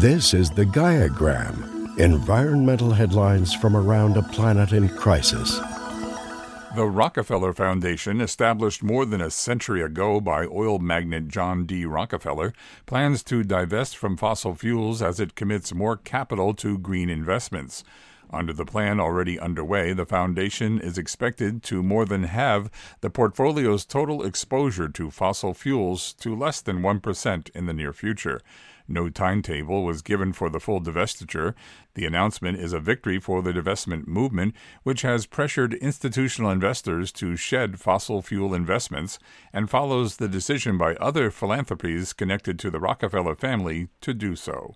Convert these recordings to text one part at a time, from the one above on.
This is the Gaiagram environmental headlines from around a planet in crisis. The Rockefeller Foundation, established more than a century ago by oil magnate John D. Rockefeller, plans to divest from fossil fuels as it commits more capital to green investments. Under the plan already underway, the foundation is expected to more than halve the portfolio's total exposure to fossil fuels to less than 1% in the near future. No timetable was given for the full divestiture. The announcement is a victory for the divestment movement, which has pressured institutional investors to shed fossil fuel investments and follows the decision by other philanthropies connected to the Rockefeller family to do so.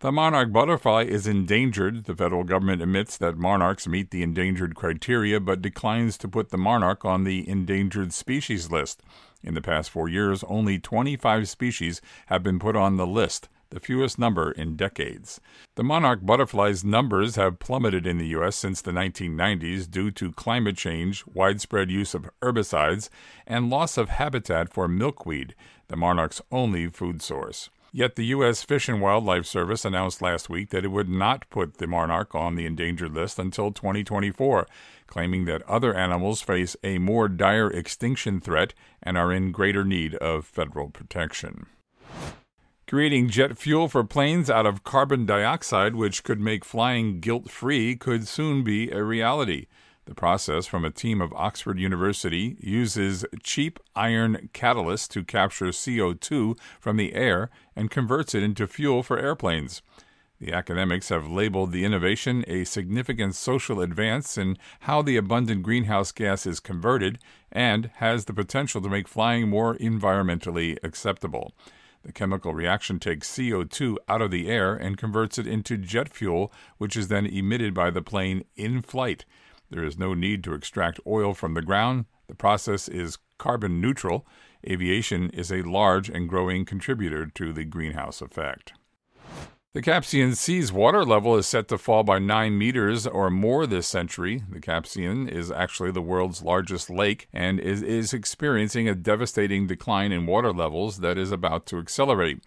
The monarch butterfly is endangered. The federal government admits that monarchs meet the endangered criteria but declines to put the monarch on the endangered species list. In the past four years, only 25 species have been put on the list, the fewest number in decades. The monarch butterfly's numbers have plummeted in the U.S. since the 1990s due to climate change, widespread use of herbicides, and loss of habitat for milkweed, the monarch's only food source. Yet the U.S. Fish and Wildlife Service announced last week that it would not put the monarch on the endangered list until 2024, claiming that other animals face a more dire extinction threat and are in greater need of federal protection. Creating jet fuel for planes out of carbon dioxide, which could make flying guilt free, could soon be a reality. The process from a team of Oxford University uses cheap iron catalysts to capture CO2 from the air and converts it into fuel for airplanes. The academics have labeled the innovation a significant social advance in how the abundant greenhouse gas is converted and has the potential to make flying more environmentally acceptable. The chemical reaction takes CO2 out of the air and converts it into jet fuel, which is then emitted by the plane in flight. There is no need to extract oil from the ground. The process is carbon neutral. Aviation is a large and growing contributor to the greenhouse effect. The Caspian Sea's water level is set to fall by 9 meters or more this century. The Caspian is actually the world's largest lake and is, is experiencing a devastating decline in water levels that is about to accelerate.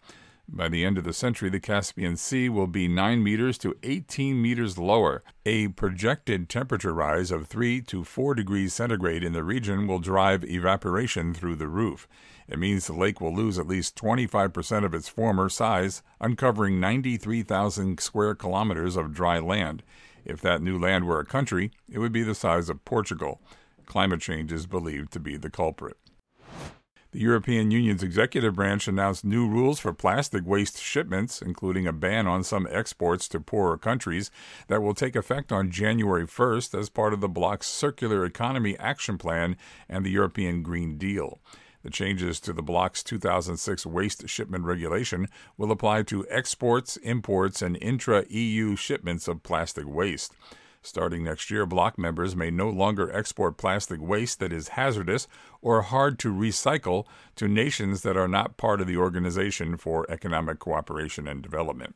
By the end of the century, the Caspian Sea will be 9 meters to 18 meters lower. A projected temperature rise of 3 to 4 degrees centigrade in the region will drive evaporation through the roof. It means the lake will lose at least 25% of its former size, uncovering 93,000 square kilometers of dry land. If that new land were a country, it would be the size of Portugal. Climate change is believed to be the culprit. The European Union's executive branch announced new rules for plastic waste shipments, including a ban on some exports to poorer countries, that will take effect on January 1st as part of the bloc's Circular Economy Action Plan and the European Green Deal. The changes to the bloc's 2006 waste shipment regulation will apply to exports, imports, and intra EU shipments of plastic waste. Starting next year, bloc members may no longer export plastic waste that is hazardous or hard to recycle to nations that are not part of the Organization for Economic Cooperation and Development.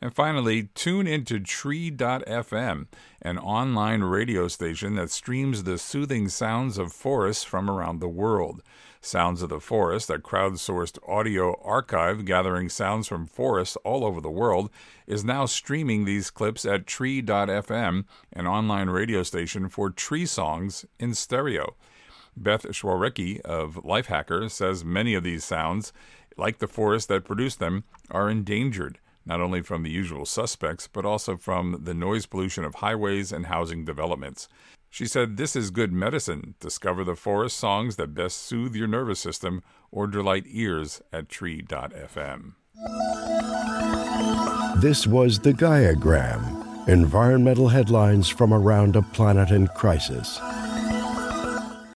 And finally, tune into Tree.fm, an online radio station that streams the soothing sounds of forests from around the world. Sounds of the Forest, a crowdsourced audio archive gathering sounds from forests all over the world, is now streaming these clips at Tree.fm, an online radio station for tree songs in stereo. Beth Skwarecki of Lifehacker says many of these sounds, like the forest that produced them, are endangered not only from the usual suspects, but also from the noise pollution of highways and housing developments. She said, This is good medicine. Discover the forest songs that best soothe your nervous system or delight ears at tree.fm. This was the Gaiagram environmental headlines from around a planet in crisis.